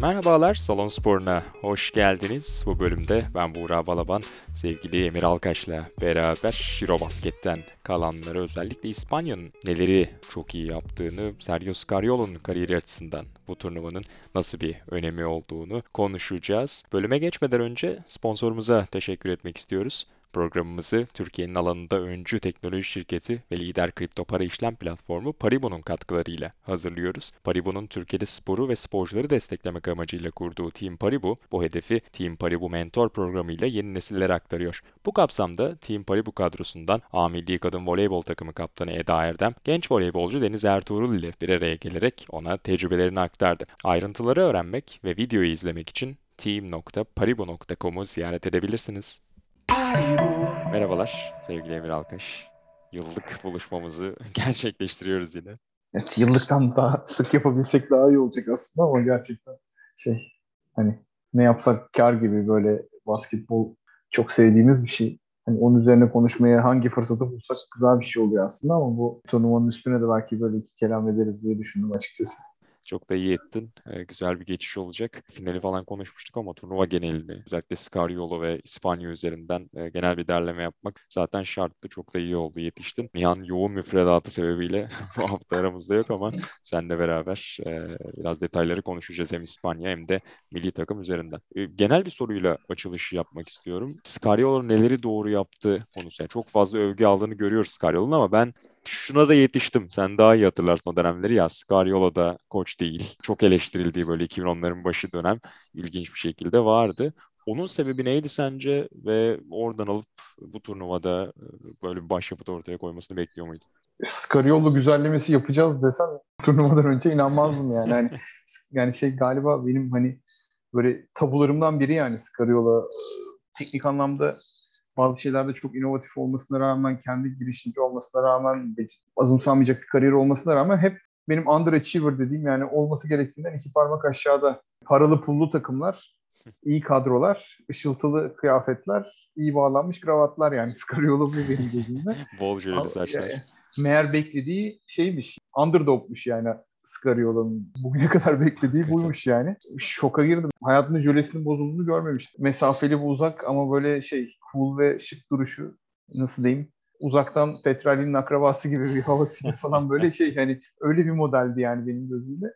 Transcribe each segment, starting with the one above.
Merhabalar Salon Spor'una hoş geldiniz. Bu bölümde ben Buğra Balaban, sevgili Emir Alkaş'la beraber Eurobasket'ten kalanları özellikle İspanya'nın neleri çok iyi yaptığını, Sergio Scariolo'nun kariyeri açısından bu turnuvanın nasıl bir önemi olduğunu konuşacağız. Bölüme geçmeden önce sponsorumuza teşekkür etmek istiyoruz. Programımızı Türkiye'nin alanında öncü teknoloji şirketi ve lider kripto para işlem platformu Paribu'nun katkılarıyla hazırlıyoruz. Paribu'nun Türkiye'de sporu ve sporcuları desteklemek amacıyla kurduğu Team Paribu, bu hedefi Team Paribu Mentor programıyla yeni nesillere aktarıyor. Bu kapsamda Team Paribu kadrosundan A Milli Kadın Voleybol takımı kaptanı Eda Erdem, genç voleybolcu Deniz Ertuğrul ile bir araya gelerek ona tecrübelerini aktardı. Ayrıntıları öğrenmek ve videoyu izlemek için team.paribu.com'u ziyaret edebilirsiniz. Merhabalar sevgili Emir Alkaş. Yıllık buluşmamızı gerçekleştiriyoruz yine. Evet, yıllıktan daha sık yapabilsek daha iyi olacak aslında ama gerçekten şey hani ne yapsak kar gibi böyle basketbol çok sevdiğimiz bir şey. Hani onun üzerine konuşmaya hangi fırsatı bulsak güzel bir şey oluyor aslında ama bu turnuvanın üstüne de belki böyle iki kelam ederiz diye düşündüm açıkçası. Çok da iyi ettin. Ee, güzel bir geçiş olacak. Finali falan konuşmuştuk ama turnuva genelini özellikle Scariolo ve İspanya üzerinden e, genel bir derleme yapmak zaten şarttı. Çok da iyi oldu yetiştin. Nihan yoğun müfredatı sebebiyle bu hafta aramızda yok ama senle beraber e, biraz detayları konuşacağız hem İspanya hem de milli takım üzerinden. E, genel bir soruyla açılışı yapmak istiyorum. Scariolo neleri doğru yaptı konusu. Yani çok fazla övgü aldığını görüyoruz Scariolo'nun ama ben şuna da yetiştim. Sen daha iyi hatırlarsın o dönemleri. Ya Scariolo da koç değil. Çok eleştirildiği böyle 2010'ların başı dönem ilginç bir şekilde vardı. Onun sebebi neydi sence ve oradan alıp bu turnuvada e, böyle bir başyapıt ortaya koymasını bekliyor muydun? Scariolo güzellemesi yapacağız desen turnuvadan önce inanmazdım yani. yani yani şey galiba benim hani böyle tabularımdan biri yani Scariolo teknik anlamda bazı şeylerde çok inovatif olmasına rağmen, kendi girişimci olmasına rağmen, azımsanmayacak bir kariyer olmasına rağmen hep benim underachiever dediğim yani olması gerektiğinden iki parmak aşağıda paralı pullu takımlar, iyi kadrolar, ışıltılı kıyafetler, iyi bağlanmış kravatlar yani Scariolo bu benim dediğimde. Bol jöleli saçlar. Meğer beklediği şeymiş, underdogmuş yani Scariolo'nun bugüne kadar beklediği buymuş yani. Şoka girdim. Hayatımda jölesinin bozulduğunu görmemiştim. Mesafeli bu uzak ama böyle şey cool ve şık duruşu nasıl diyeyim uzaktan Petrali'nin akrabası gibi bir havasıyla falan böyle şey hani öyle bir modeldi yani benim gözümde.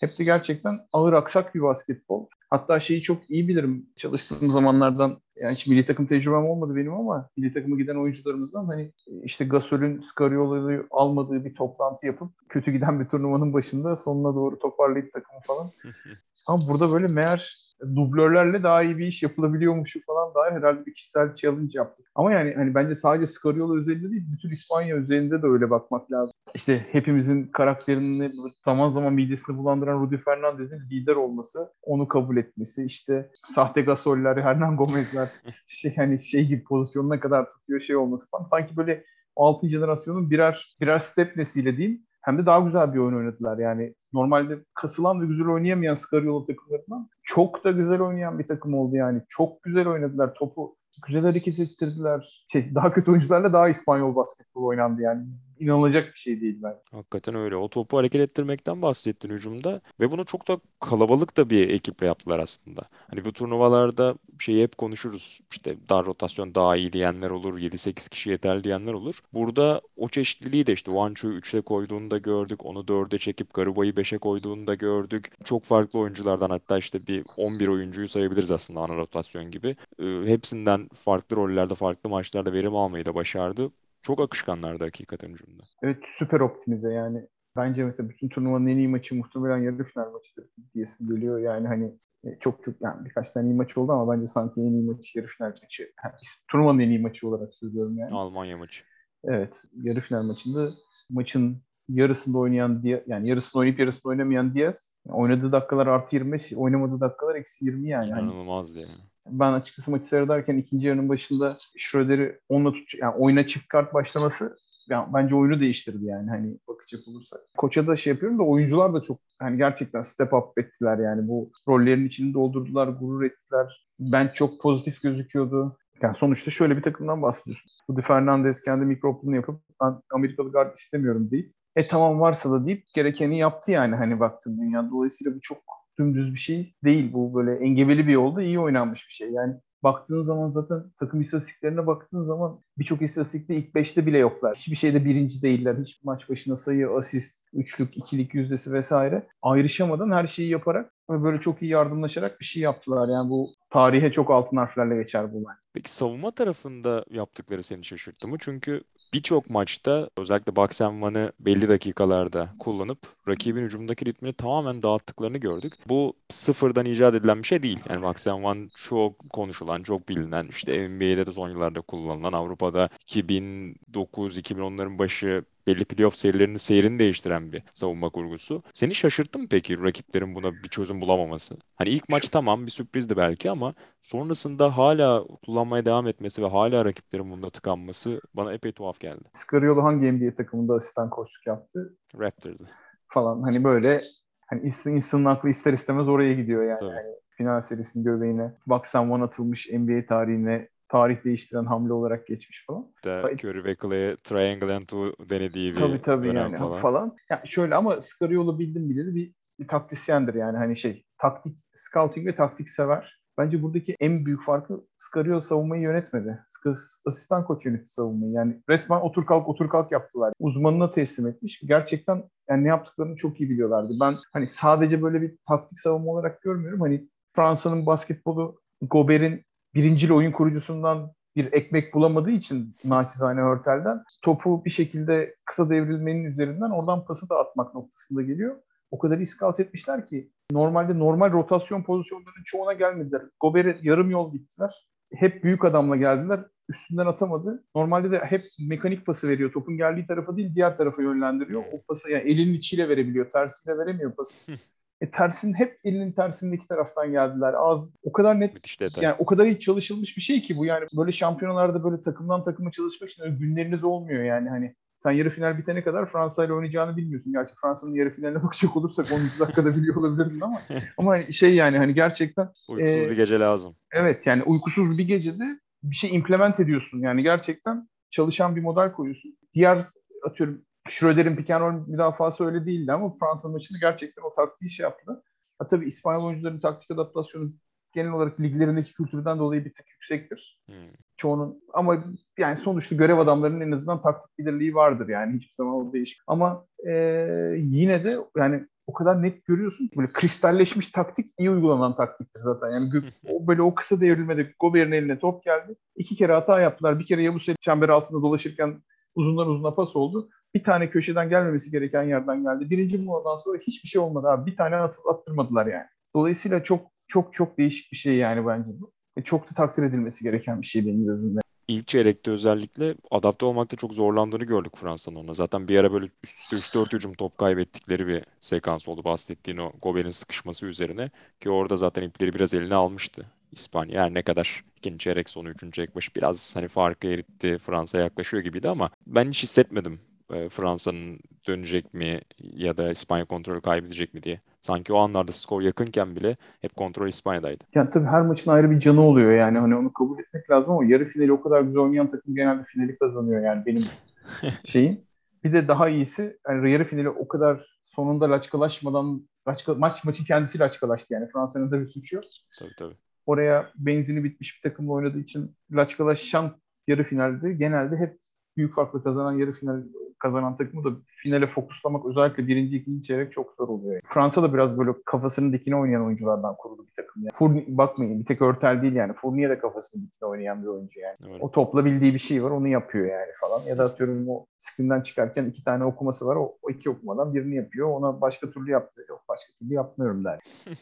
Hep de gerçekten ağır aksak bir basketbol. Hatta şeyi çok iyi bilirim çalıştığım zamanlardan yani hiç milli takım tecrübem olmadı benim ama milli takıma giden oyuncularımızdan hani işte Gasol'ün Scariolo'yu almadığı bir toplantı yapıp kötü giden bir turnuvanın başında sonuna doğru toparlayıp takımı falan. ama burada böyle meğer dublörlerle daha iyi bir iş yapılabiliyormuşu falan dair herhalde bir kişisel challenge yaptık. Ama yani hani bence sadece Scariolo üzerinde değil, bütün İspanya üzerinde de öyle bakmak lazım. İşte hepimizin karakterini zaman zaman midesini bulandıran Rudy Fernandez'in lider olması, onu kabul etmesi, işte sahte gasoller, Hernan Gomez'ler şey hani şey gibi pozisyonuna kadar tutuyor şey olması falan. Sanki böyle 6. jenerasyonun birer birer step nesile diyeyim hem de daha güzel bir oyun oynadılar. Yani normalde kasılan ve güzel oynayamayan Scariolo takımlarından çok da güzel oynayan bir takım oldu yani. Çok güzel oynadılar. Topu güzel hareket ettirdiler. Şey, daha kötü oyuncularla daha İspanyol basketbol oynandı yani inanılacak bir şey değil ben. Hakikaten öyle. O topu hareket ettirmekten bahsettin hücumda ve bunu çok da kalabalık da bir ekiple yaptılar aslında. Hani bu turnuvalarda şeyi hep konuşuruz. İşte dar rotasyon daha iyi diyenler olur, 7-8 kişi yeterli diyenler olur. Burada o çeşitliliği de işte Wanchu'yu 3'e koyduğunu da gördük. Onu 4'e çekip Garuba'yı 5'e koyduğunu da gördük. Çok farklı oyunculardan hatta işte bir 11 oyuncuyu sayabiliriz aslında ana rotasyon gibi. Ee, hepsinden farklı rollerde, farklı maçlarda verim almayı da başardı. Çok akışkanlardı hakikaten hücumda. Evet süper optimize yani. Bence mesela bütün turnuvanın en iyi maçı muhtemelen yarı final maçıdır diyesim geliyor. Yani hani e, çok çok yani birkaç tane iyi maçı oldu ama bence sanki en iyi maçı yarı final maçı. Yani turnuvanın en iyi maçı olarak söylüyorum yani. Almanya maçı. Evet. Yarı final maçında maçın yarısında oynayan diye yani yarısında oynayıp yarısında oynamayan Diaz oynadığı dakikalar artı 25 oynamadığı dakikalar eksi 20 yani. İnanılmazdı yani ben açıkçası maçı seyrederken ikinci yarının başında Schroeder'i onunla tut yani oyuna çift kart başlaması yani bence oyunu değiştirdi yani hani bakacak olursak. Koça da şey yapıyorum da oyuncular da çok hani gerçekten step up ettiler yani bu rollerin içini doldurdular, gurur ettiler. Ben çok pozitif gözüküyordu. Yani sonuçta şöyle bir takımdan bahsediyorsun. Rudy Fernandez kendi mikrofonunu yapıp ben Amerikalı guard istemiyorum deyip e tamam varsa da deyip gerekeni yaptı yani hani baktın dünya. Dolayısıyla bu çok dümdüz bir şey değil. Bu böyle engebeli bir yolda iyi oynanmış bir şey. Yani baktığın zaman zaten takım istatistiklerine baktığın zaman birçok istatistikte ilk 5'te bile yoklar. Hiçbir şeyde birinci değiller. Hiç maç başına sayı, asist, üçlük, ikilik yüzdesi vesaire ayrışamadan her şeyi yaparak ve böyle çok iyi yardımlaşarak bir şey yaptılar. Yani bu tarihe çok altın harflerle geçer bu maç. Peki savunma tarafında yaptıkları seni şaşırttı mı? Çünkü birçok maçta özellikle one'ı belli dakikalarda kullanıp rakibin hücumdaki ritmini tamamen dağıttıklarını gördük. Bu sıfırdan icat edilen bir şey değil. Yani one çok konuşulan, çok bilinen, işte NBA'de de son yıllarda kullanılan, Avrupa'da 2009-2010'ların başı belli playoff serilerinin seyrini değiştiren bir savunma kurgusu. Seni şaşırttı mı peki rakiplerin buna bir çözüm bulamaması? Hani ilk maç tamam bir sürprizdi belki ama sonrasında hala kullanmaya devam etmesi ve hala rakiplerin bunda tıkanması bana epey tuhaf geldi. Scariolo hangi NBA takımında asistan koçluk yaptı? Raptor'dı. Falan hani böyle hani insanın aklı ister istemez oraya gidiyor yani. yani final serisinin göbeğine and One atılmış NBA tarihine tarih değiştiren hamle olarak geçmiş falan. Da Curry ve Clay Triangle and Two denediği bir tabii, tabii yani, falan. falan. Yani şöyle ama Scariolo bildim bileli bir, bir taktisyendir yani hani şey taktik, scouting ve taktik sever. Bence buradaki en büyük farkı Scariolo savunmayı yönetmedi. Asistan koç yönetti savunmayı. Yani resmen otur kalk otur kalk yaptılar. Uzmanına teslim etmiş. Gerçekten yani ne yaptıklarını çok iyi biliyorlardı. Ben hani sadece böyle bir taktik savunma olarak görmüyorum. Hani Fransa'nın basketbolu Gobert'in birincil oyun kurucusundan bir ekmek bulamadığı için naçizane Hörtel'den topu bir şekilde kısa devrilmenin üzerinden oradan pası da atmak noktasında geliyor. O kadar iyi scout etmişler ki normalde normal rotasyon pozisyonlarının çoğuna gelmediler. Gober'e yarım yol gittiler. Hep büyük adamla geldiler. Üstünden atamadı. Normalde de hep mekanik pası veriyor. Topun geldiği tarafa değil diğer tarafa yönlendiriyor. O pası yani elinin içiyle verebiliyor. Tersiyle veremiyor pası. E, tersin hep elinin tersindeki taraftan geldiler. Az o kadar net yani o kadar iyi çalışılmış bir şey ki bu yani böyle şampiyonalarda böyle takımdan takıma çalışmak için günleriniz olmuyor yani hani sen yarı final bitene kadar Fransa ile oynayacağını bilmiyorsun. Gerçi Fransa'nın yarı finaline bakacak olursak 10. dakikada biliyor olabilirdin ama ama şey yani hani gerçekten uykusuz e, bir gece lazım. Evet yani uykusuz bir gecede bir şey implement ediyorsun. Yani gerçekten çalışan bir model koyuyorsun. Diğer atıyorum Schröder'in pick and roll müdafası öyle değildi ama Fransa maçında gerçekten o taktiği şey yaptı. Ha, tabii İspanyol oyuncuların taktik adaptasyonu genel olarak liglerindeki kültürden dolayı bir tık yüksektir. Hmm. Çoğunun ama yani sonuçta görev adamlarının en azından taktik bilirliği vardır yani hiçbir zaman o değişik. Ama e, yine de yani o kadar net görüyorsun ki böyle kristalleşmiş taktik iyi uygulanan taktiktir zaten. Yani o böyle o kısa devrilmede Gobert'in eline top geldi. İki kere hata yaptılar. Bir kere Yabusel çember altında dolaşırken uzundan uzuna pas oldu bir tane köşeden gelmemesi gereken yerden geldi. Birinci moladan sonra hiçbir şey olmadı abi. Bir tane at, attırmadılar yani. Dolayısıyla çok çok çok değişik bir şey yani bence bu. Ve çok da takdir edilmesi gereken bir şey benim gözümde. İlk çeyrekte özellikle adapte olmakta çok zorlandığını gördük Fransa'nın ona. Zaten bir ara böyle üst üste 3-4 hücum top kaybettikleri bir sekans oldu. Bahsettiğin o Gober'in sıkışması üzerine. Ki orada zaten ipleri biraz eline almıştı İspanya. Yani ne kadar ikinci çeyrek sonu, üçüncü çeyrek başı biraz hani farkı eritti. Fransa'ya yaklaşıyor gibiydi ama ben hiç hissetmedim e, Fransa'nın dönecek mi ya da İspanya kontrolü kaybedecek mi diye. Sanki o anlarda skor yakınken bile hep kontrol İspanya'daydı. Yani tabii her maçın ayrı bir canı oluyor yani. Hani onu kabul etmek lazım ama yarı finali o kadar güzel oynayan takım genelde finali kazanıyor yani benim şeyim. Bir de daha iyisi yani yarı finali o kadar sonunda laçkalaşmadan laçka, maç maçın kendisi laçkalaştı yani. Fransa'nın da bir suçu yok. Tabii tabii. Oraya benzini bitmiş bir takımla oynadığı için laçkalaşan yarı finalde genelde hep büyük farklı kazanan yarı final kazanan takımı da finale fokuslamak özellikle birinci, ikinci çeyrek çok zor oluyor. Fransa da biraz böyle kafasının dikine oynayan oyunculardan kurulu bir takım. Yani. Fournier, bakmayın bir tek Örtel değil yani. Fournier de kafasının dikine oynayan bir oyuncu yani. Evet. O topla bildiği bir şey var onu yapıyor yani falan. Ya da atıyorum o screen'den çıkarken iki tane okuması var. O, o iki okumadan birini yapıyor. Ona başka türlü yaptı. Yok başka türlü yapmıyorum der.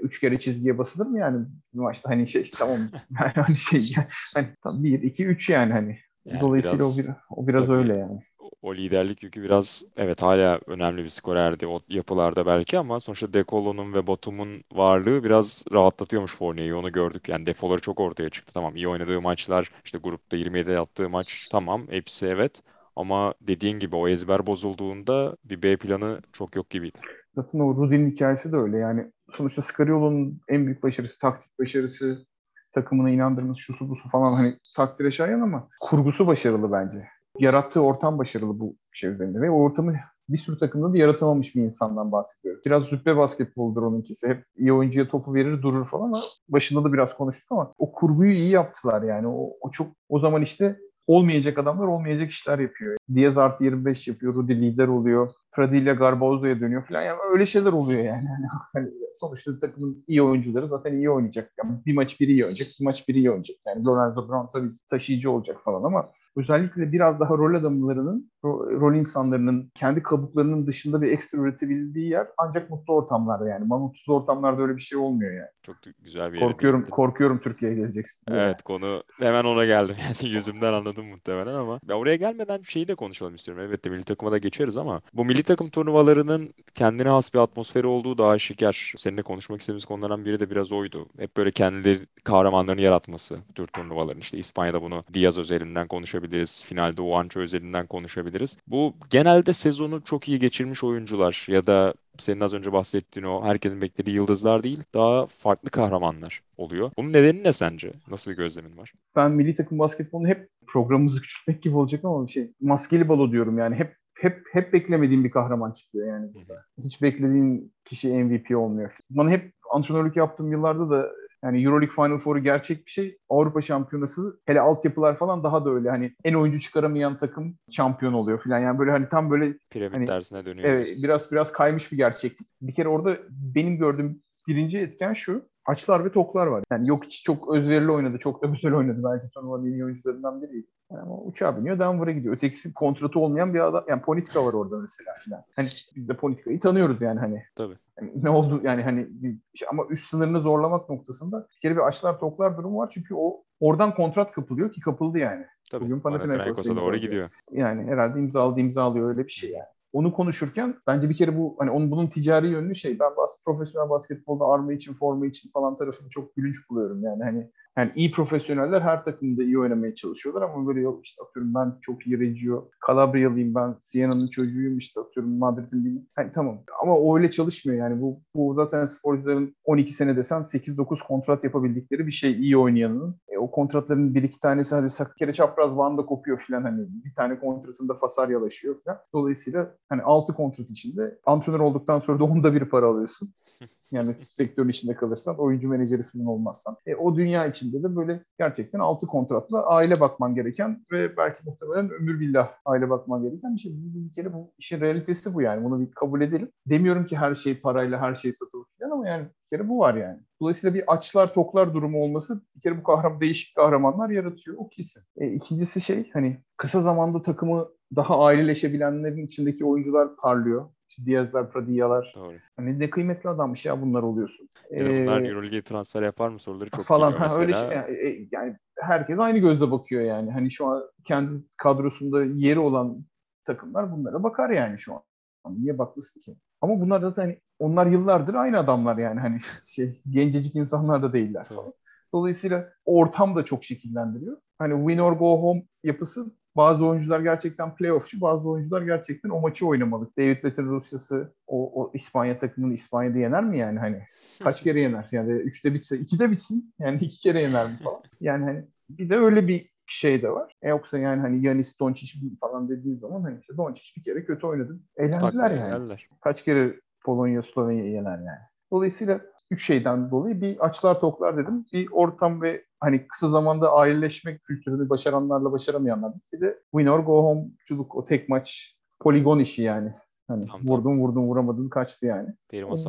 üç kere çizgiye basılır mı yani maçta hani şey tamam yani hani şey yani, hani bir iki üç yani hani yani Dolayısıyla biraz, o, bir, o biraz tabii, öyle yani. O liderlik yükü biraz evet hala önemli bir skorerdi o yapılarda belki ama sonuçta Dekolo'nun ve Batum'un varlığı biraz rahatlatıyormuş Fournier'i onu gördük. Yani defoları çok ortaya çıktı. Tamam iyi oynadığı maçlar işte grupta 27 yaptığı maç tamam hepsi evet. Ama dediğin gibi o ezber bozulduğunda bir B planı çok yok gibiydi. Zaten o Rudy'nin hikayesi de öyle. Yani sonuçta Scariolo'nun en büyük başarısı, taktik başarısı, takımına inandırması, şusu busu falan hani takdire şayan ama kurgusu başarılı bence. Yarattığı ortam başarılı bu şey üzerinde ve o ortamı bir sürü takımda da yaratamamış bir insandan bahsediyorum. Biraz züppe basketboldur onunkisi. Hep iyi oyuncuya topu verir durur falan ama başında da biraz konuştuk ama o kurguyu iyi yaptılar yani. O, o çok o zaman işte olmayacak adamlar olmayacak işler yapıyor. Diaz artı 25 yapıyor. Rudy lider oluyor. Pradilla Garbazo'ya dönüyor falan. Yani öyle şeyler oluyor yani. Hani sonuçta takımın iyi oyuncuları zaten iyi oynayacak. Yani bir maç biri iyi oynayacak, bir maç biri iyi oynayacak. Yani Lorenzo Brown tabii taşıyıcı olacak falan ama özellikle biraz daha rol adamlarının, rol insanlarının kendi kabuklarının dışında bir ekstra üretebildiği yer ancak mutlu ortamlarda yani. Mutsuz ortamlarda öyle bir şey olmuyor yani. Çok güzel bir Korkuyorum, yere korkuyorum Türkiye'ye geleceksin. Evet yani. konu hemen ona geldim. Yani yüzümden anladım muhtemelen ama ya oraya gelmeden şeyi de konuşalım istiyorum. Evet de milli takıma da geçeriz ama bu milli takım turnuvalarının kendine has bir atmosferi olduğu daha şeker. Seninle konuşmak istediğimiz konulardan biri de biraz oydu. Hep böyle kendi kahramanlarını yaratması tür turnuvaların. İşte İspanya'da bunu Diaz özelinden konuşabiliriz. Finalde Uancho özelinden konuşabiliriz. Bu genelde sezonu çok iyi geçirmiş oyuncular ya da senin az önce bahsettiğin o herkesin beklediği yıldızlar değil, daha farklı kahramanlar oluyor. Bunun nedeni ne sence? Nasıl bir gözlemin var? Ben milli takım basketbolunu hep programımızı küçültmek gibi olacak ama bir şey maskeli balo diyorum yani hep hep hep beklemediğim bir kahraman çıkıyor yani burada. Hiç beklediğin kişi MVP olmuyor. Bana hep antrenörlük yaptığım yıllarda da yani Euroleague Final Four'u gerçek bir şey. Avrupa Şampiyonası hele altyapılar falan daha da öyle. Hani en oyuncu çıkaramayan takım şampiyon oluyor falan. Yani böyle hani tam böyle piramit hani, dersine dönüyor. Evet, biraz biraz kaymış bir gerçeklik. Bir kere orada benim gördüğüm birinci etken şu. Açlar ve toklar var. Yani yok hiç çok özverili oynadı. Çok da güzel oynadı. Belki turnuvanın en iyi oyuncularından biriydi. Yani ama uçağa biniyor Denver'a gidiyor. Ötekisi kontratı olmayan bir adam. Yani Politika var orada mesela filan. Hani işte biz de Politika'yı tanıyoruz yani hani. Tabii. Yani ne oldu yani hani şey, ama üst sınırını zorlamak noktasında bir kere bir açlar toklar durumu var. Çünkü o oradan kontrat kapılıyor ki kapıldı yani. Tabii. Bugün Panathinaikos'a doğru gidiyor. Yani herhalde imzaladı imzalıyor öyle bir şey yani onu konuşurken bence bir kere bu hani onun bunun ticari yönlü şey ben bas, profesyonel basketbolda arma için forma için falan tarafını çok gülünç buluyorum. Yani hani yani iyi profesyoneller her takımda iyi oynamaya çalışıyorlar ama böyle yok işte atıyorum ben çok iyi Reggio, Calabria'lıyım ben Siena'nın çocuğuyum işte atıyorum Madrid'in değil. Hani tamam ama o öyle çalışmıyor yani bu, bu zaten sporcuların 12 sene desen 8-9 kontrat yapabildikleri bir şey iyi oynayanın. E, o kontratların bir iki tanesi hadi sak kere çapraz banda kopuyor filan hani bir tane kontratında fasaryalaşıyor filan. Dolayısıyla hani 6 kontrat içinde antrenör olduktan sonra da onda bir para alıyorsun. Yani sektörün içinde kalırsan, oyuncu menajeri falan olmazsan. E, o dünya içinde de böyle gerçekten altı kontratla aile bakman gereken ve belki muhtemelen ömür billah aile bakman gereken bir şey. Bir, bir kere bu işin realitesi bu yani. Bunu bir kabul edelim. Demiyorum ki her şey parayla her şey satılık falan ama yani bir kere bu var yani. Dolayısıyla bir açlar toklar durumu olması bir kere bu kahraman değişik kahramanlar yaratıyor. O kesin. E, ikincisi şey hani kısa zamanda takımı daha aileleşebilenlerin içindeki oyuncular parlıyor. İşte Diaz'lar, Pradilla'lar. Doğru. Hani ne kıymetli adammış ya bunlar oluyorsun. Ee, bunlar Euroleague'e transfer yapar mı soruları çok falan. Ha, öyle şey, yani, e, yani herkes aynı gözle bakıyor yani. Hani şu an kendi kadrosunda yeri olan takımlar bunlara bakar yani şu an. Niye bakmasın ki? Ama bunlar da hani onlar yıllardır aynı adamlar yani hani şey gencecik insanlar da değiller falan. Dolayısıyla ortam da çok şekillendiriyor. Hani win or go home yapısı bazı oyuncular gerçekten playoffçu, bazı oyuncular gerçekten o maçı oynamalı. David Bett'in Rusyası o, o İspanya takımını İspanya'da yener mi yani hani? Kaç kere yener? Yani üçte bitse, ikide bitsin. Yani iki kere yener mi falan. Yani hani bir de öyle bir şey de var. E yoksa yani hani Yanis Doncic falan dediğin zaman hani işte Doncic bir kere kötü oynadı. Eğlendiler yani. Eğlendiler. Kaç kere Polonya, Slovenya yener yani. Dolayısıyla üç şeyden dolayı bir açlar toklar dedim. Bir ortam ve hani kısa zamanda aileleşmek kültürünü başaranlarla başaramayanlar. Bir de win or go home'culuk o tek maç poligon işi yani. Hani tamam, vurdun tamam. vurdun vuramadın kaçtı yani.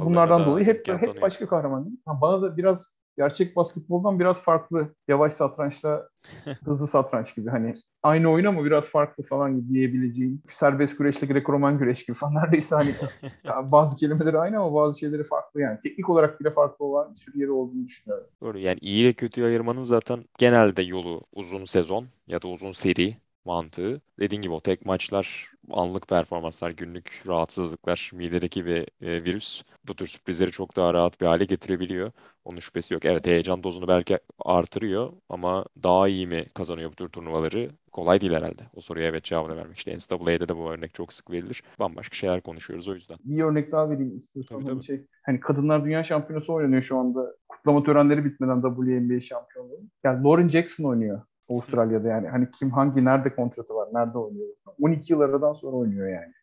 Bunlardan dolayı hep hep başka kahraman. Bana da biraz gerçek basketboldan biraz farklı. Yavaş satrançla hızlı satranç gibi. Hani aynı oyun ama biraz farklı falan diyebileceğim. Serbest güreşle Greco-Roman güreş gibi falan. Neredeyse hani bazı kelimeleri aynı ama bazı şeyleri farklı yani. Teknik olarak bile farklı olan bir sürü yeri olduğunu düşünüyorum. Doğru yani iyi ile kötüyü ayırmanın zaten genelde yolu uzun sezon ya da uzun seri mantığı. Dediğin gibi o tek maçlar, anlık performanslar, günlük rahatsızlıklar, midedeki bir e, virüs bu tür sürprizleri çok daha rahat bir hale getirebiliyor. Onun şüphesi yok. Evet heyecan dozunu belki artırıyor ama daha iyi mi kazanıyor bu tür turnuvaları? Kolay değil herhalde. O soruya evet cevabını vermek. İşte NCAA'de de bu örnek çok sık verilir. Bambaşka şeyler konuşuyoruz o yüzden. Bir örnek daha vereyim istiyorsan. Tabii, tabii. Bir şey. Hani kadınlar dünya şampiyonası oynanıyor şu anda. Kutlama törenleri bitmeden WNBA şampiyonluğu. Yani Lauren Jackson oynuyor. Avustralya'da yani. Hani kim hangi nerede kontratı var, nerede oynuyor. 12 yıl aradan sonra oynuyor yani.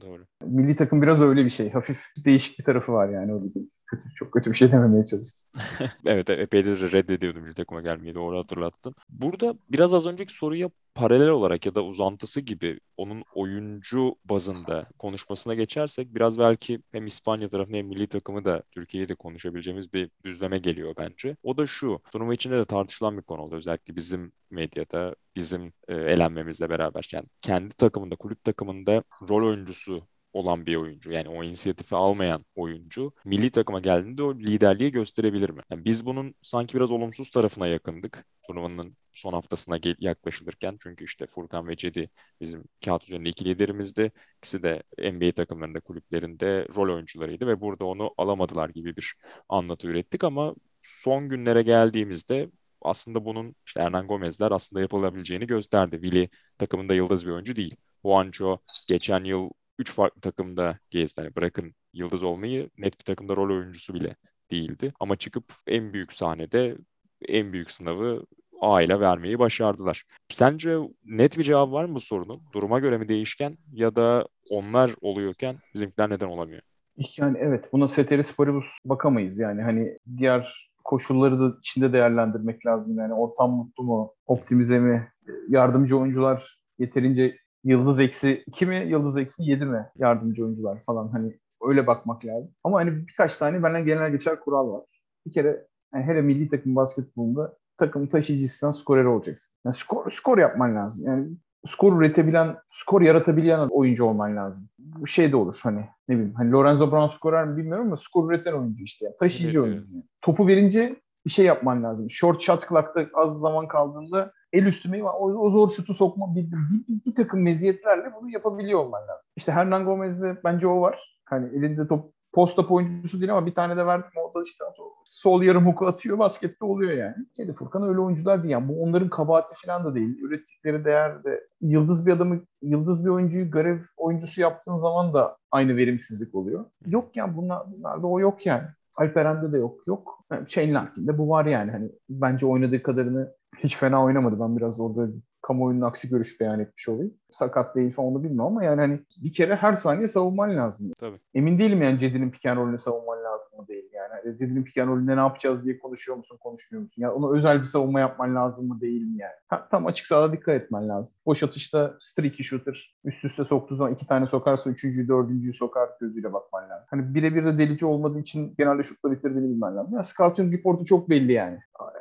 Doğru. Milli takım biraz öyle bir şey. Hafif değişik bir tarafı var yani öyle değil. Kötü, çok kötü bir şey dememeye çalıştım. evet epeydir reddediyordum milli takıma gelmeyi doğru hatırlattın. Burada biraz az önceki soruya paralel olarak ya da uzantısı gibi onun oyuncu bazında konuşmasına geçersek biraz belki hem İspanya tarafını hem milli takımı da Türkiye'yi de konuşabileceğimiz bir düzleme geliyor bence. O da şu, turnuva içinde de tartışılan bir konu oldu. Özellikle bizim medyada, bizim e, elenmemizle beraber. Yani kendi takımında, kulüp takımında rol oyuncusu olan bir oyuncu yani o inisiyatifi almayan oyuncu milli takıma geldiğinde o liderliği gösterebilir mi? Yani biz bunun sanki biraz olumsuz tarafına yakındık turnuvanın son haftasına yaklaşılırken çünkü işte Furkan ve Cedi bizim kağıt üzerinde iki liderimizdi. İkisi de NBA takımlarında kulüplerinde rol oyuncularıydı ve burada onu alamadılar gibi bir anlatı ürettik ama son günlere geldiğimizde aslında bunun işte Hernan Gomez'ler aslında yapılabileceğini gösterdi. Willi takımında yıldız bir oyuncu değil. Juancho geçen yıl 3 farklı takımda gezdi. Yani bırakın yıldız olmayı net bir takımda rol oyuncusu bile değildi. Ama çıkıp en büyük sahnede en büyük sınavı A ile vermeyi başardılar. Sence net bir cevap var mı bu sorunun? Duruma göre mi değişken ya da onlar oluyorken bizimkiler neden olamıyor? Yani evet buna Ceteris Paribus bakamayız yani hani diğer koşulları da içinde değerlendirmek lazım yani ortam mutlu mu, optimize mi, yardımcı oyuncular yeterince yıldız eksi 2 mi, yıldız eksi 7 mi yardımcı oyuncular falan hani öyle bakmak lazım. Ama hani birkaç tane benden genel geçer kural var. Bir kere yani hele milli takım basketbolunda takım taşıyıcısından skorer olacaksın. Yani skor, skor yapman lazım. Yani skor üretebilen, skor yaratabilen oyuncu olman lazım. Bu şey de olur hani ne bileyim hani Lorenzo Brown skorer mi bilmiyorum ama skor üreten oyuncu işte. Yani. Taşıyıcı evet, oyuncu. Evet. Topu verince bir şey yapman lazım. Short shot clock'ta az zaman kaldığında el üstüme o, o zor şutu sokma bir, bir, bir, bir takım meziyetlerle bunu yapabiliyor olman lazım. İşte Hernan Gomez'de bence o var. Hani elinde top posta oyuncusu değil ama bir tane de verdim o da işte sol yarım huku atıyor baskette oluyor yani. Kedi Furkan öyle oyuncular değil yani. Bu onların kabahati falan da değil. Ürettikleri değer de yıldız bir adamı, yıldız bir oyuncuyu görev oyuncusu yaptığın zaman da aynı verimsizlik oluyor. Yok yani bunlar, bunlarda o yok yani. Alperen'de de yok. Yok. Yani Shane Larkin'de bu var yani. Hani bence oynadığı kadarını hiç fena oynamadı. Ben biraz orada kamuoyunun aksi görüş beyan etmiş olayım. Sakat değil falan onu bilmiyorum ama yani hani bir kere her saniye savunman lazım. Tabii. Emin değilim yani Cedi'nin piken rolünü savunman lazım mı değil yani. Hani Cedi'nin piken rolünde ne yapacağız diye konuşuyor musun, konuşmuyor musun? Yani ona özel bir savunma yapman lazım mı değil mi yani? Ha, tam açık sahada dikkat etmen lazım. Boş atışta streaky shooter üst üste soktuğu zaman iki tane sokarsa üçüncüyü, dördüncüyü sokar gözüyle bakman lazım. Hani birebir de delici olmadığı için genelde şutla bitirdiğini bilmen lazım. Yani scouting reportu çok belli yani.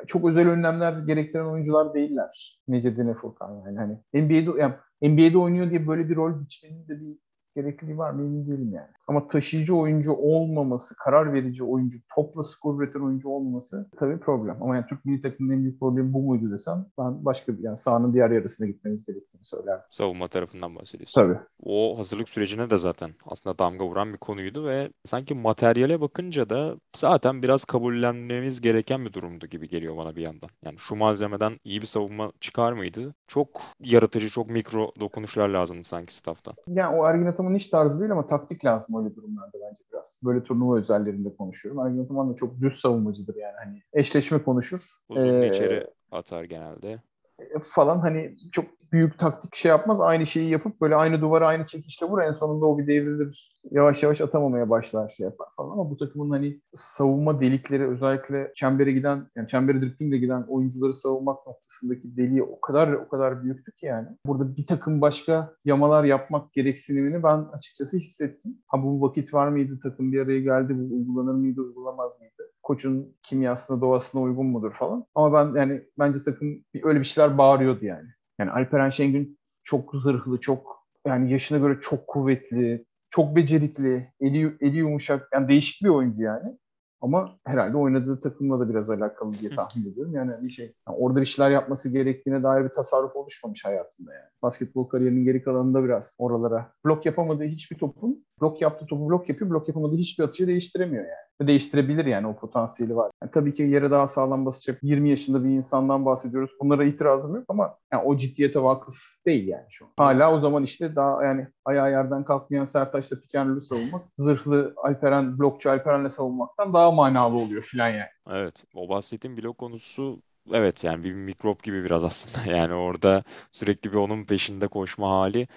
Çok özel önlemler gerektiren oyuncular değiller. Necedin Efor Furkan yani. Hani NBA'de yani NBA'de oynuyor diye böyle bir rol biçmenin de bir gerekliliği var mı emin değilim yani. Ama taşıyıcı oyuncu olmaması, karar verici oyuncu, topla skor üreten oyuncu olmaması tabii problem. Ama yani Türk milli takımının en büyük problemi bu muydu desem ben başka bir yani sahanın diğer yarısına gitmemiz gerektiğini söylerdim. Savunma tarafından bahsediyorsun. Tabii. O hazırlık sürecine de zaten aslında damga vuran bir konuydu ve sanki materyale bakınca da zaten biraz kabullenmemiz gereken bir durumdu gibi geliyor bana bir yandan. Yani şu malzemeden iyi bir savunma çıkar mıydı? Çok yaratıcı, çok mikro dokunuşlar lazımdı sanki staff'tan. Yani o Ergin Ataman'ın iş tarzı değil ama taktik lazım öyle durumlarda bence biraz. Böyle turnuva özellerinde konuşuyorum. Ergin Ataman da çok düz savunmacıdır yani. Hani eşleşme konuşur. Uzun ee, içeri atar genelde. E, falan hani çok büyük taktik şey yapmaz. Aynı şeyi yapıp böyle aynı duvara aynı çekişle vur. En sonunda o bir devrilir. Yavaş yavaş atamamaya başlar şey yapar falan. Ama bu takımın hani savunma delikleri özellikle çembere giden yani çembere driplingle giden oyuncuları savunmak noktasındaki deliği o kadar o kadar büyüktü ki yani. Burada bir takım başka yamalar yapmak gereksinimini ben açıkçası hissettim. Ha bu vakit var mıydı? Takım bir araya geldi. Bu uygulanır mıydı? Uygulamaz mıydı? koçun kimyasına, doğasına uygun mudur falan. Ama ben yani bence takım öyle bir şeyler bağırıyordu yani. Yani Alperen Şengün çok zırhlı, çok yani yaşına göre çok kuvvetli, çok becerikli, eli, eli yumuşak, yani değişik bir oyuncu yani. Ama herhalde oynadığı takımla da biraz alakalı diye tahmin ediyorum. Yani bir şey yani orada bir şeyler yapması gerektiğine dair bir tasarruf oluşmamış hayatında yani. Basketbol kariyerinin geri kalanında biraz oralara blok yapamadığı hiçbir topun blok yaptığı topu blok yapıyor, blok yapamadığı hiçbir atışı değiştiremiyor yani. Değiştirebilir yani o potansiyeli var. Yani tabii ki yere daha sağlam basacak 20 yaşında bir insandan bahsediyoruz. Bunlara itirazım yok ama yani o ciddiyete vakıf değil yani şu an. Hala o zaman işte daha yani ayağı yerden kalkmayan Sertaç'la Pikenlül'ü savunmak, zırhlı Alperen, blokçu Alperen'le savunmaktan daha manalı oluyor filan yani. Evet. O bahsettiğim blok konusu evet yani bir mikrop gibi biraz aslında. Yani orada sürekli bir onun peşinde koşma hali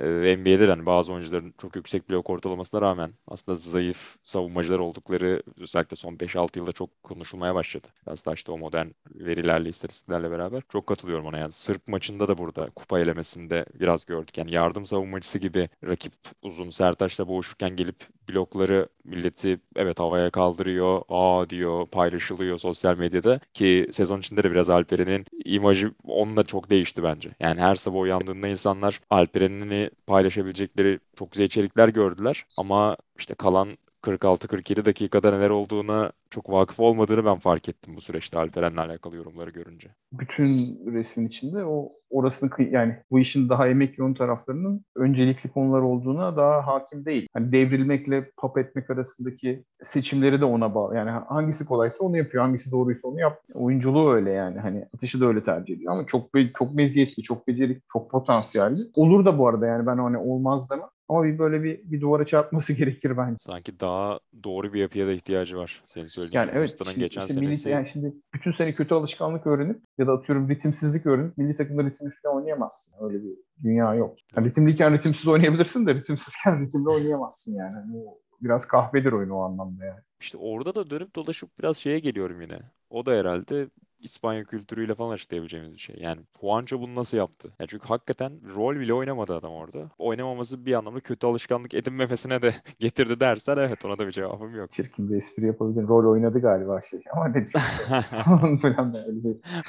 e, NBA'de de hani bazı oyuncuların çok yüksek blok ortalamasına rağmen aslında zayıf savunmacılar oldukları özellikle son 5-6 yılda çok konuşulmaya başladı. Biraz da işte o modern verilerle, istatistiklerle beraber çok katılıyorum ona. Yani Sırp maçında da burada kupa elemesinde biraz gördük. Yani yardım savunmacısı gibi rakip uzun Sertaç'la boğuşurken gelip blokları milleti evet havaya kaldırıyor, aa diyor, paylaşılıyor sosyal medyada ki sezon içinde de biraz Alperen'in imajı onunla çok değişti bence. Yani her sabah uyandığında insanlar Alperen'ini paylaşabilecekleri çok güzel içerikler gördüler ama işte kalan 46-47 dakikada neler olduğuna çok vakıf olmadığını ben fark ettim bu süreçte Alperen'le alakalı yorumları görünce. Bütün resmin içinde o orasını yani bu işin daha emek yoğun taraflarının öncelikli konular olduğuna daha hakim değil. Hani devrilmekle pap etmek arasındaki seçimleri de ona bağlı. Yani hangisi kolaysa onu yapıyor, hangisi doğruysa onu yap. Oyunculuğu öyle yani. Hani atışı da öyle tercih ediyor ama çok çok meziyetli, çok becerikli, çok potansiyelli. Olur da bu arada yani ben hani olmaz demem. Ama bir böyle bir, bir duvara çarpması gerekir bence. Sanki daha doğru bir yapıya da ihtiyacı var. Senin söylediğin yani evet, şimdi, geçen işte senesi... milli, yani şimdi bütün sene kötü alışkanlık öğrenip ya da atıyorum ritimsizlik öğrenip milli takımda ritimli falan oynayamazsın. Öyle bir dünya yok. Yani ritimliyken ritimsiz oynayabilirsin de ritimsizken ritimli oynayamazsın yani. yani o biraz kahvedir oyun o anlamda yani. İşte orada da dönüp dolaşıp biraz şeye geliyorum yine. O da herhalde İspanya kültürüyle falan açıklayabileceğimiz bir şey. Yani Juancho bunu nasıl yaptı? Yani çünkü hakikaten rol bile oynamadı adam orada. Oynamaması bir anlamda kötü alışkanlık edinmemesine de getirdi dersen evet ona da bir cevabım yok. Çirkin bir espri yapabilirim. Rol oynadı galiba şey ama ne falan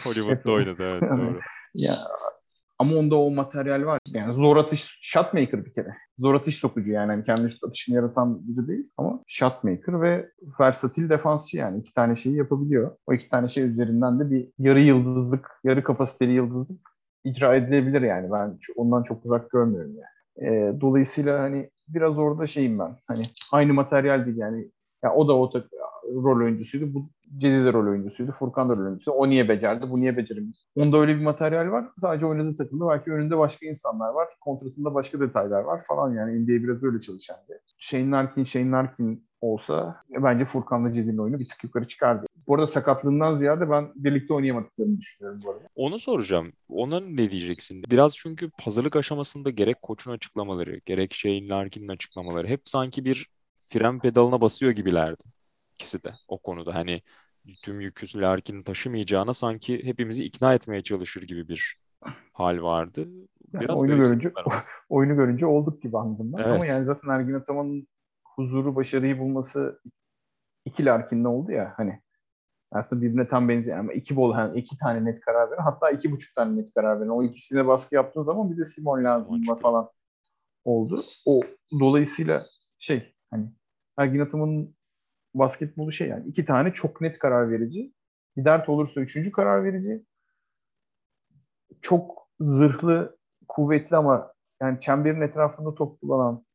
Hollywood'da oynadı evet doğru. ya ama onda o materyal var. Yani zor atış shotmaker bir kere. Zor atış sokucu yani. yani kendi şut atışını yaratan biri değil ama shotmaker ve versatil defansçı yani. iki tane şeyi yapabiliyor. O iki tane şey üzerinden de bir yarı yıldızlık, yarı kapasiteli yıldızlık icra edilebilir yani. Ben ondan çok uzak görmüyorum yani. E, dolayısıyla hani biraz orada şeyim ben. Hani aynı materyal değil yani. Ya o da o rol oyuncusuydu. Bu Cedi de rol oyuncusuydu. Furkan da rol oyuncusuydu. O niye becerdi, bu niye beceremedi? Onda öyle bir materyal var. Sadece oynadığı takımda belki önünde başka insanlar var. Kontrasında başka detaylar var falan yani. NBA biraz öyle çalışan bir. Shane Larkin, Shane Larkin olsa bence Furkan'la Cedi'nin oyunu bir tık yukarı çıkardı. Bu arada sakatlığından ziyade ben birlikte oynayamadıklarını düşünüyorum bu arada. Onu soracağım. Ona ne diyeceksin? Biraz çünkü hazırlık aşamasında gerek koçun açıklamaları, gerek Shane Larkin'in açıklamaları hep sanki bir fren pedalına basıyor gibilerdi ikisi de o konuda. Hani tüm yükü Larkin'in taşımayacağına sanki hepimizi ikna etmeye çalışır gibi bir hal vardı. Biraz yani oyunu görünce oyunu görünce olduk gibi anladım ben. Evet. Ama yani zaten Ergin Ataman'ın huzuru, başarıyı bulması iki Larkin'le oldu ya hani aslında birbirine tam benziyor ama iki bol yani iki tane net karar veren hatta iki buçuk tane net karar veren o ikisine baskı yaptığın zaman bir de Simon lazım falan oldu. O dolayısıyla şey hani Ergin Ataman'ın basketbolu şey yani iki tane çok net karar verici. Bir dert olursa üçüncü karar verici. Çok zırhlı, kuvvetli ama yani çemberin etrafında top kullanan,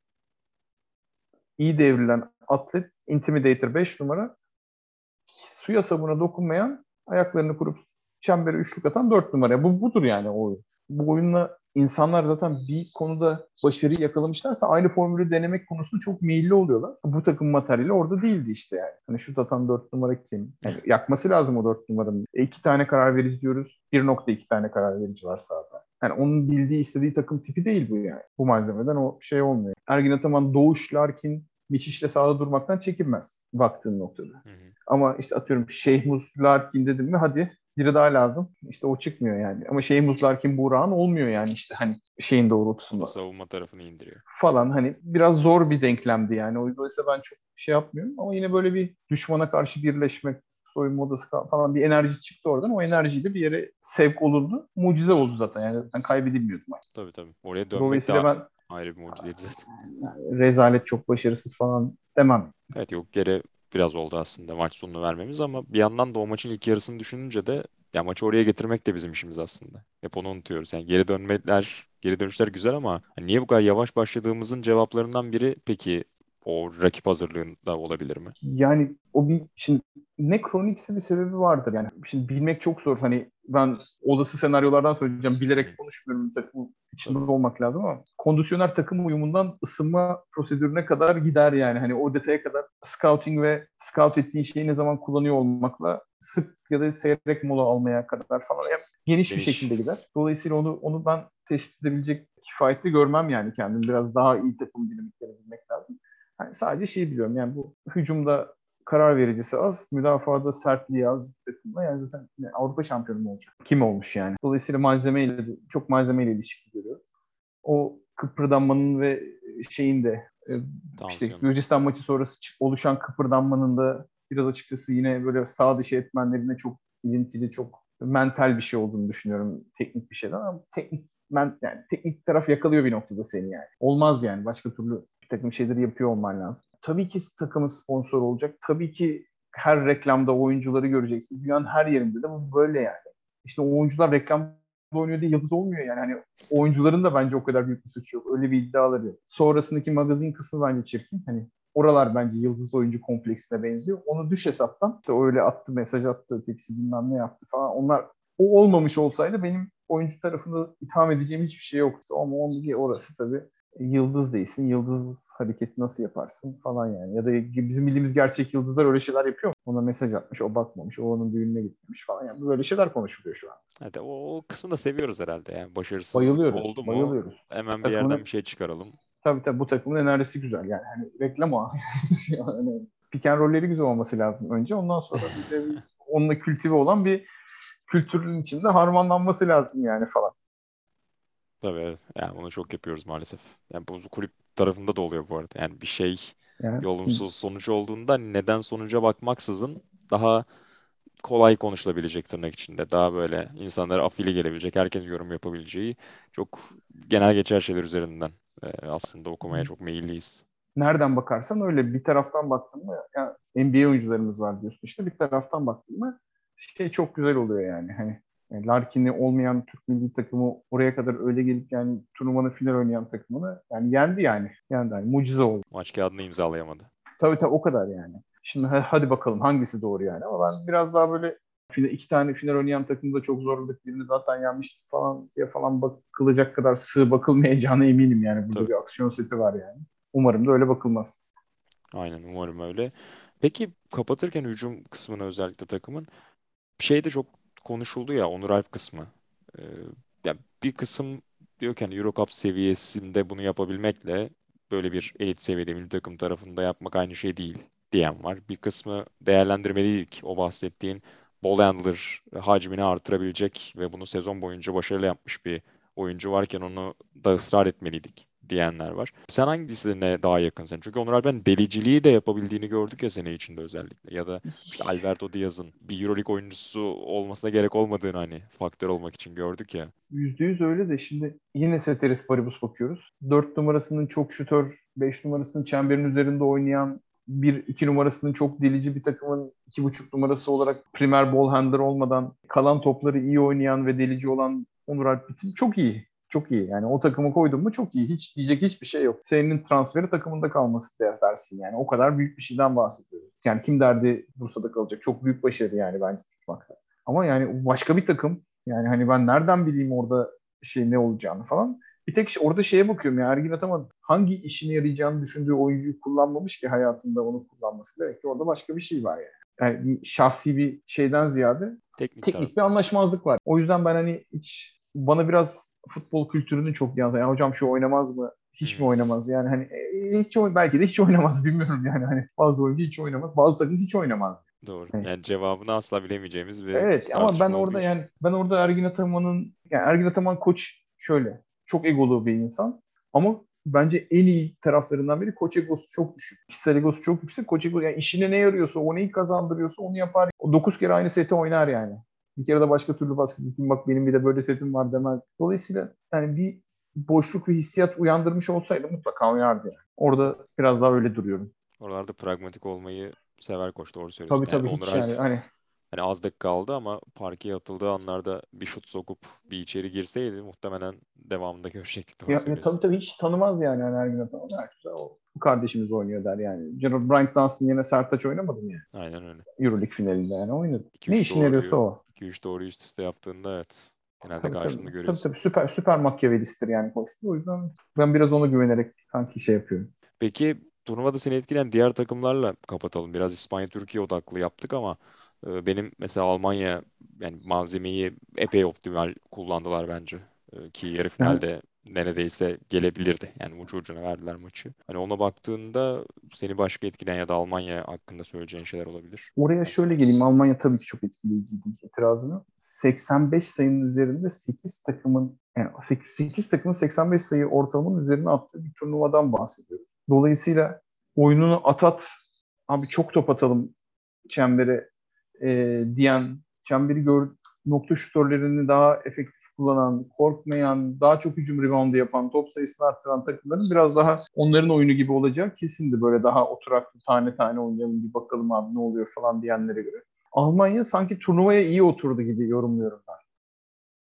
iyi devrilen atlet, intimidator 5 numara. Suya sabuna dokunmayan, ayaklarını kurup çembere üçlük atan 4 numara. Bu budur yani o oyun. Bu oyunla insanlar zaten bir konuda başarıyı yakalamışlarsa aynı formülü denemek konusunda çok meyilli oluyorlar. Bu takım materyali orada değildi işte yani. Hani şut atan 4 numara kim? Yani yakması lazım o 4 numaranın. E, iki tane karar verici diyoruz. 1.2 tane karar verici var sahada. Yani onun bildiği, istediği takım tipi değil bu yani. Bu malzemeden o şey olmuyor. Ergin Ataman, Doğuş, Larkin, Miçiş'le sahada durmaktan çekinmez baktığın noktada. Hı hı. Ama işte atıyorum Şeyh Muz, Larkin dedim mi hadi biri daha lazım. İşte o çıkmıyor yani. Ama şey Muzlarkin Burak'ın olmuyor yani işte hani şeyin doğrultusunda. Savunma tarafını indiriyor. Falan hani biraz zor bir denklemdi yani. O yüzden ben çok şey yapmıyorum. Ama yine böyle bir düşmana karşı birleşmek, soyunma odası falan bir enerji çıktı oradan. O enerjiyle bir yere sevk olundu. Mucize oldu zaten yani. Ben kaybedilmiyordum. Yani. Tabii tabii. Oraya dönmek Dolayısıyla daha ben, ayrı bir mucizeydi zaten. Yani rezalet çok başarısız falan demem. Evet yok geri biraz oldu aslında maç sonunu vermemiz ama bir yandan da o maçın ilk yarısını düşününce de ya maçı oraya getirmek de bizim işimiz aslında. Hep onu unutuyoruz. Yani geri dönmeler, geri dönüşler güzel ama hani niye bu kadar yavaş başladığımızın cevaplarından biri peki o rakip hazırlığında olabilir mi? Yani o bir şimdi ne kronikse bir sebebi vardır. Yani şimdi bilmek çok zor. Hani ben olası senaryolardan söyleyeceğim. Bilerek konuşmuyorum. Takım içinde olmak lazım ama kondisyoner takım uyumundan ısınma prosedürüne kadar gider yani. Hani o detaya kadar scouting ve scout ettiğin şeyi ne zaman kullanıyor olmakla sık ya da seyrek mola almaya kadar falan hep geniş, geniş. bir şekilde gider. Dolayısıyla onu onu ben tespit edebilecek kifayetli görmem yani kendim. Biraz daha iyi takım dinamiklerini bilmek lazım. Yani sadece şeyi biliyorum yani bu hücumda karar vericisi az, müdafada sertliği az takımda yani zaten Avrupa şampiyonu olacak? Kim olmuş yani? Dolayısıyla malzemeyle çok malzemeyle ilişki görüyor. O kıpırdanmanın ve şeyin de e, işte Gürcistan maçı sonrası oluşan kıpırdanmanın da biraz açıkçası yine böyle sağ dışı etmenlerine çok ilintili, çok mental bir şey olduğunu düşünüyorum. Teknik bir şeyden ama teknik ben yani teknik taraf yakalıyor bir noktada seni yani. Olmaz yani. Başka türlü bir takım şeyleri yapıyor olman lazım. Tabii ki takımın sponsor olacak. Tabii ki her reklamda oyuncuları göreceksin. Dünyanın her yerinde de bu böyle yani. İşte oyuncular reklam oynuyor diye yıldız olmuyor yani. Hani oyuncuların da bence o kadar büyük bir suçu yok. Öyle bir iddiaları. Sonrasındaki magazin kısmı bence çirkin. Hani oralar bence yıldız oyuncu kompleksine benziyor. Onu düş hesaptan işte öyle attı, mesaj attı, ötekisi bilmem ne yaptı falan. Onlar o olmamış olsaydı benim oyuncu tarafında itham edeceğim hiçbir şey yoktu. Ama onun orası tabii yıldız değilsin. Yıldız hareketi nasıl yaparsın falan yani. Ya da bizim bildiğimiz gerçek yıldızlar öyle şeyler yapıyor. Ona mesaj atmış, o bakmamış, o onun düğününe gitmemiş falan. Yani böyle şeyler konuşuluyor şu an. Evet, o, o kısmını da seviyoruz herhalde yani. Başarısız bayılıyoruz, oldu mu bayılıyoruz. hemen bir Takımın, yerden bir şey çıkaralım. Tabii tabii bu takımın enerjisi güzel. Yani hani reklam o. yani, piken rolleri güzel olması lazım önce. Ondan sonra bir de onunla kültive olan bir kültürün içinde harmanlanması lazım yani falan. Tabii yani bunu çok yapıyoruz maalesef. Yani bu kulüp tarafında da oluyor bu arada. Yani bir şey yani, olumsuz sonuç olduğunda neden sonuca bakmaksızın daha kolay konuşulabilecek tırnak içinde. Daha böyle insanlara afili gelebilecek, herkes yorum yapabileceği çok genel geçer şeyler üzerinden e, aslında okumaya çok meyilliyiz. Nereden bakarsan öyle bir taraftan baktın mı ya NBA oyuncularımız var diyorsun işte bir taraftan baktın mı şey çok güzel oluyor yani. Hani yani Larkin'i olmayan Türk milli takımı oraya kadar öyle gelip yani turnuvanın final oynayan takımını yani yendi yani. Yendi yani mucize oldu. Maç kağıdını imzalayamadı. Tabii tabii o kadar yani. Şimdi hadi bakalım hangisi doğru yani. Ama ben biraz daha böyle iki tane final oynayan takımda çok zorladık. Birini zaten yenmiştik falan diye falan bakılacak kadar sığ bakılmayacağına eminim yani. Burada tabii. bir aksiyon seti var yani. Umarım da öyle bakılmaz. Aynen umarım öyle. Peki kapatırken hücum kısmına özellikle takımın şey de çok konuşuldu ya Onur Alp kısmı. Ee, ya bir kısım diyor ki hani Eurocup seviyesinde bunu yapabilmekle böyle bir elit seviyede milli takım tarafında yapmak aynı şey değil diyen var. Bir kısmı değerlendirmeliydik o bahsettiğin ball handler hacmini artırabilecek ve bunu sezon boyunca başarılı yapmış bir oyuncu varken onu da ısrar etmeliydik diyenler var. Sen hangisine daha yakınsın? Çünkü Onur Alper'in deliciliği de yapabildiğini gördük ya sene içinde özellikle. Ya da işte Alberto Diaz'ın bir Euroleague oyuncusu olmasına gerek olmadığını hani faktör olmak için gördük ya. Yüzde yüz öyle de şimdi yine Ceteris Paribus bakıyoruz. Dört numarasının çok şutör, beş numarasının çemberin üzerinde oynayan bir iki numarasının çok delici bir takımın iki buçuk numarası olarak primer ball handler olmadan kalan topları iyi oynayan ve delici olan Onur Alp çok iyi çok iyi. Yani o takımı koydun mu çok iyi. Hiç diyecek hiçbir şey yok. Senin transferi takımında kalması dersin yani. O kadar büyük bir şeyden bahsediyoruz. Yani kim derdi Bursa'da kalacak? Çok büyük başarı yani bence tutmakta. Ama yani başka bir takım. Yani hani ben nereden bileyim orada şey ne olacağını falan. Bir tek şey, orada şeye bakıyorum ya Ergin Ataman hangi işine yarayacağını düşündüğü oyuncuyu kullanmamış ki hayatında onu kullanması. Demek ki orada başka bir şey var yani. Yani şahsi bir şeyden ziyade teknik, teknik bir anlaşmazlık var. O yüzden ben hani hiç bana biraz futbol kültürünü çok yansıtan. Yani hocam şu oynamaz mı? Hiç mi hmm. oynamaz? Yani hani e, hiç belki de hiç oynamaz bilmiyorum yani hani bazı oyuncu hiç oynamaz, bazı takım hiç oynamaz. Doğru. Evet. Yani cevabını asla bilemeyeceğimiz bir Evet ama ben orada yani ben orada Ergin Ataman'ın yani Ergin Ataman koç şöyle çok egolu bir insan ama bence en iyi taraflarından biri koç egosu çok düşük. Kişisel egosu çok yüksek. Koç egosu yani işine ne yarıyorsa, o neyi kazandırıyorsa onu yapar. O 9 kere aynı seti oynar yani. Bir kere de başka türlü basketbol bak benim bir de böyle setim var demez. Dolayısıyla yani bir boşluk ve hissiyat uyandırmış olsaydı mutlaka oynardı yani. Orada biraz daha öyle duruyorum. Oralarda pragmatik olmayı sever koç doğru söylüyorsun. Tabii tabii yani hiç yani hani hani az dakika kaldı ama parkeye atıldığı anlarda bir şut sokup bir içeri girseydi muhtemelen devamında görecektik. Ya, ya, tabii tabii hiç tanımaz yani hani her gün. O bu kardeşimiz oynuyor der yani. Gerald Bryant Dunstan yine Sertaç oynamadı mı yani? Aynen öyle. Euroleague finalinde yani oynadı. Ne işin yarıyorsa o. 2-3 doğru üst üste yaptığında evet. Genelde tabii, karşında tabii, görüyorsun. Tabii tabii süper, süper makyavelisttir yani koçtu. O yüzden ben biraz ona güvenerek sanki şey yapıyorum. Peki turnuvada seni etkileyen diğer takımlarla kapatalım. Biraz İspanya-Türkiye odaklı yaptık ama e, benim mesela Almanya yani malzemeyi epey optimal kullandılar bence. E, ki yarı finalde neredeyse gelebilirdi. Yani ucu ucuna verdiler maçı. Hani ona baktığında seni başka etkileyen ya da Almanya hakkında söyleyeceğin şeyler olabilir. Oraya şöyle geleyim. Almanya tabii ki çok etkileyiciydi itirazını. 85 sayının üzerinde 8 takımın yani 8, 8 takımın 85 sayı ortalamanın üzerine attığı bir turnuvadan bahsediyoruz. Dolayısıyla oyununu atat abi çok top atalım çembere e, diyen çemberi gör, nokta şutörlerini daha efektif kullanan, korkmayan, daha çok hücum reboundu yapan, top sayısını arttıran takımların biraz daha onların oyunu gibi olacak kesindi. Böyle daha oturaklı tane tane oynayalım bir bakalım abi ne oluyor falan diyenlere göre. Almanya sanki turnuvaya iyi oturdu gibi yorumluyorum ben.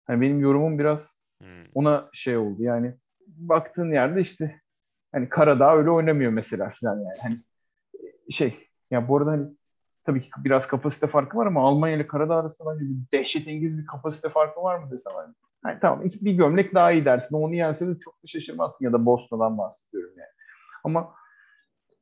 Yani benim yorumum biraz hmm. ona şey oldu. Yani baktığın yerde işte hani Karadağ öyle oynamıyor mesela falan yani. Hani şey ya yani bu arada hani tabii ki biraz kapasite farkı var ama Almanya ile Karadağ arasında bence bir dehşetengiz bir kapasite farkı var mı desem hani. Yani tamam bir gömlek daha iyi dersin. Onu yense de çok da şaşırmazsın ya da Bosna'dan bahsediyorum yani. Ama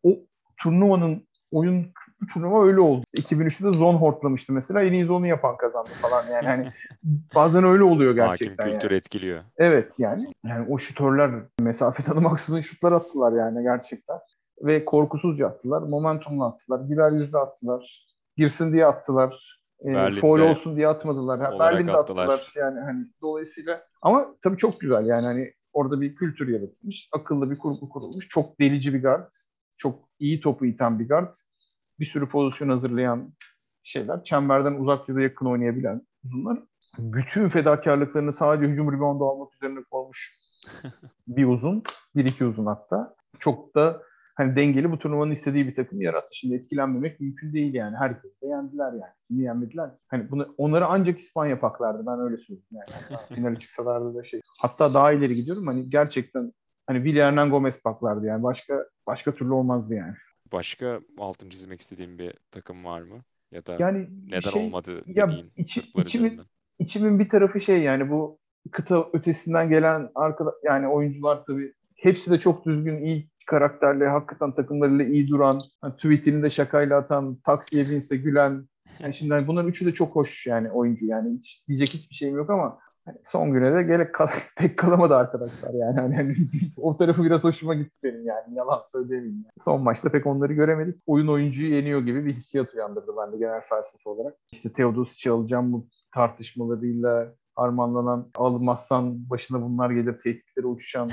o turnuvanın oyun turnuva öyle oldu. 2003'te de zon hortlamıştı mesela. En iyi zonu yapan kazandı falan yani. Hani bazen öyle oluyor gerçekten. Hakim kültür yani. etkiliyor. Evet yani. Yani o şutörler mesafe tanımaksızın şutlar attılar yani gerçekten. Ve korkusuzca attılar. Momentumla attılar. Birer yüzde attılar. Girsin diye attılar. E, foul olsun diye atmadılar. Ha, Berlin'de attılar. attılar. Yani hani dolayısıyla ama tabii çok güzel yani hani orada bir kültür yaratılmış. Akıllı bir kurgu kurulmuş. Çok delici bir guard. Çok iyi topu iten bir guard. Bir sürü pozisyon hazırlayan şeyler. Çemberden uzak ya da yakın oynayabilen uzunlar. Bütün fedakarlıklarını sadece hücum reboundu almak üzerine koymuş bir uzun. Bir iki uzun hatta. Çok da hani dengeli bu turnuvanın istediği bir takım yarattı. Şimdi etkilenmemek mümkün değil yani. Herkes de yendiler yani. Kimi yenmediler? Hani bunu onları ancak İspanya paklardı. Ben öyle söyleyeyim yani. finale çıksalardı da şey. Hatta daha ileri gidiyorum. Hani gerçekten hani Willy Hernan Gomez paklardı yani. Başka başka türlü olmazdı yani. Başka altın çizmek istediğim bir takım var mı? Ya da yani neden şey, olmadı ya içi, içimin, içimin bir tarafı şey yani bu kıta ötesinden gelen arkada yani oyuncular tabii hepsi de çok düzgün iyi karakterle hakikaten takımlarıyla iyi duran, hani tweetini de şakayla atan, taksiye binse gülen. Yani şimdi hani bunların üçü de çok hoş yani oyuncu yani hiç diyecek hiçbir şeyim yok ama hani son güne de gerek kal pek kalamadı arkadaşlar yani. Hani, hani o tarafı biraz hoşuma gitti benim yani yalan söyleyemeyim. Yani. Son maçta pek onları göremedik. Oyun oyuncuyu yeniyor gibi bir hissiyat uyandırdı bende genel felsefe olarak. İşte Teodosic'i alacağım bu tartışmalarıyla harmanlanan almazsan başına bunlar gelir tehditleri uçuşan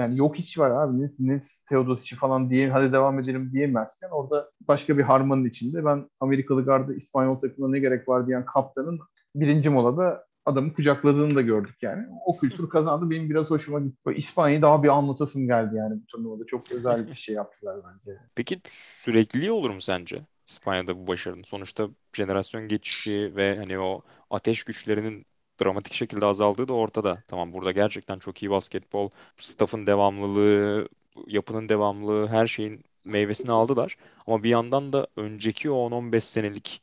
yani yok hiç var abi. Ne, ne Teodosic'i falan diye hadi devam edelim diyemezken orada başka bir harmanın içinde ben Amerikalı gardı İspanyol takımına ne gerek var diyen kaptanın birinci molada adamı kucakladığını da gördük yani. O kültür kazandı. Benim biraz hoşuma gitti. İspanya'yı daha bir anlatasım geldi yani bu turnuvada. Çok özel bir şey yaptılar bence. Peki sürekli olur mu sence? İspanya'da bu başarının. Sonuçta jenerasyon geçişi ve hani o ateş güçlerinin dramatik şekilde azaldığı da ortada. Tamam burada gerçekten çok iyi basketbol, staff'ın devamlılığı, yapının devamlılığı, her şeyin meyvesini aldılar. Ama bir yandan da önceki o 10-15 senelik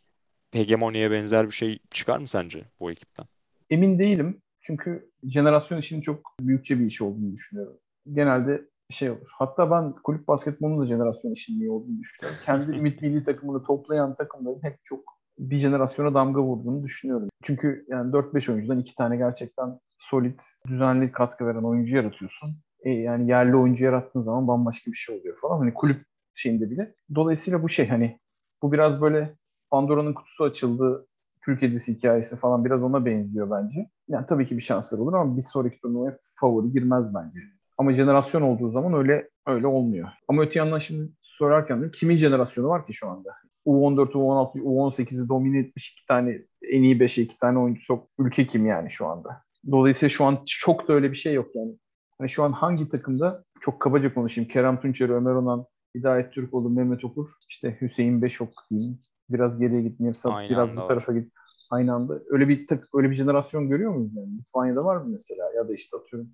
hegemonyaya benzer bir şey çıkar mı sence bu ekipten? Emin değilim. Çünkü jenerasyon işinin çok büyükçe bir iş olduğunu düşünüyorum. Genelde şey olur. Hatta ben kulüp basketbolunun da jenerasyon işinin iyi olduğunu düşünüyorum. Kendi ümit milli takımını toplayan takımların hep çok bir jenerasyona damga vurduğunu düşünüyorum. Çünkü yani 4-5 oyuncudan iki tane gerçekten solid, düzenli katkı veren oyuncu yaratıyorsun. E, yani yerli oyuncu yarattığın zaman bambaşka bir şey oluyor falan. Hani kulüp şeyinde bile. Dolayısıyla bu şey hani bu biraz böyle Pandora'nın kutusu açıldı, kül kedisi hikayesi falan biraz ona benziyor bence. Yani tabii ki bir şanslar olur ama bir sonraki turnuvaya favori girmez bence. Ama jenerasyon olduğu zaman öyle öyle olmuyor. Ama öte yandan şimdi sorarken kimin jenerasyonu var ki şu anda? U14, U16, U18'i domine etmiş iki tane en iyi 5'e iki tane oyuncu çok ülke kim yani şu anda. Dolayısıyla şu an çok da öyle bir şey yok yani. Hani şu an hangi takımda çok kabaca konuşayım. Kerem Tunçer, Ömer Onan, Hidayet Türkoğlu, Mehmet Okur, işte Hüseyin Beşok diyeyim. Biraz geriye git, Mirsat biraz bu tarafa git. Aynı anda. Öyle bir tak, öyle bir jenerasyon görüyor muyuz yani? Litvanya'da var mı mesela? Ya da işte atıyorum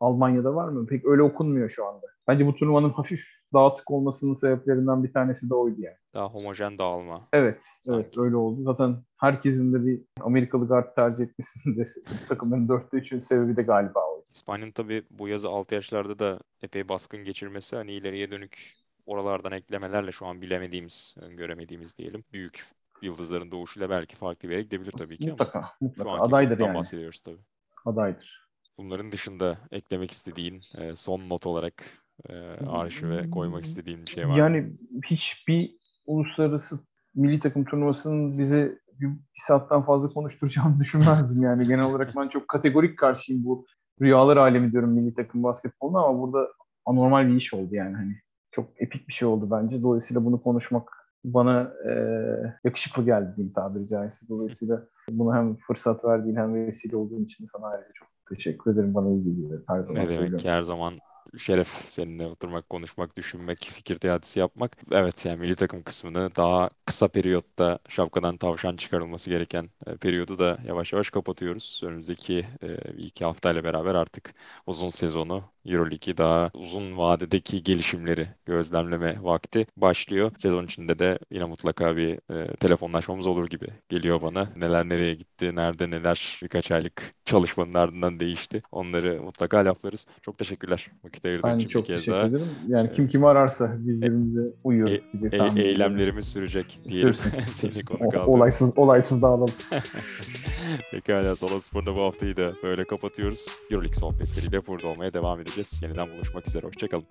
Almanya'da var mı? Pek öyle okunmuyor şu anda. Bence bu turnuvanın hafif dağıtık olmasının sebeplerinden bir tanesi de oydu yani. Daha homojen dağılma. Evet, evet Sanki. öyle oldu. Zaten herkesin de bir Amerikalı guard tercih etmesinin de bu takımın dörtte üçün sebebi de galiba oydu. İspanya'nın tabii bu yazı 6 yaşlarda da epey baskın geçirmesi hani ileriye dönük oralardan eklemelerle şu an bilemediğimiz, göremediğimiz diyelim büyük yıldızların doğuşuyla belki farklı bir yere gidebilir tabii ki Mutlaka, ama mutlaka. şu Adaydır yani. bahsediyoruz tabii. Adaydır. Bunların dışında eklemek istediğin e, son not olarak e, arşive koymak istediğin bir şey var mı? Yani hiçbir uluslararası milli takım turnuvasının bizi bir, bir saatten fazla konuşturacağını düşünmezdim yani. Genel olarak ben çok kategorik karşıyım bu rüyalar alemi diyorum milli takım basketboluna ama burada anormal bir iş oldu yani hani. Çok epik bir şey oldu bence. Dolayısıyla bunu konuşmak bana e, yakışıklı geldi diyeyim tabiri caizse. Dolayısıyla bunu hem fırsat verdiğin hem vesile olduğun için sana ayrıca çok teşekkür ederim. Bana iyi geliyor her zaman Ne demek ki her zaman şeref seninle oturmak, konuşmak, düşünmek, fikir teatisi yapmak. Evet yani milli takım kısmını daha kısa periyotta şapkadan tavşan çıkarılması gereken e, periyodu da yavaş yavaş kapatıyoruz. Önümüzdeki e, iki haftayla beraber artık uzun sezonu Euroleague'i daha uzun vadedeki gelişimleri gözlemleme vakti başlıyor. Sezon içinde de yine mutlaka bir e, telefonlaşmamız olur gibi geliyor bana. Neler nereye gitti, nerede neler birkaç aylık çalışmanın ardından değişti. Onları mutlaka laflarız. Çok teşekkürler vakit ayırdığın Ben için çok bir kez teşekkür daha. ederim. Yani e, kim kimi ararsa birbirimize uyuyoruz gibi E- eylemlerimiz sürecek diyelim. Sürsün, Seni aldım. olaysız, olaysız dağılalım. Pekala Salon Spor'da bu haftayı da böyle kapatıyoruz. Euroleague sohbetleriyle burada olmaya devam edeceğiz. Yeniden buluşmak üzere. Hoşçakalın.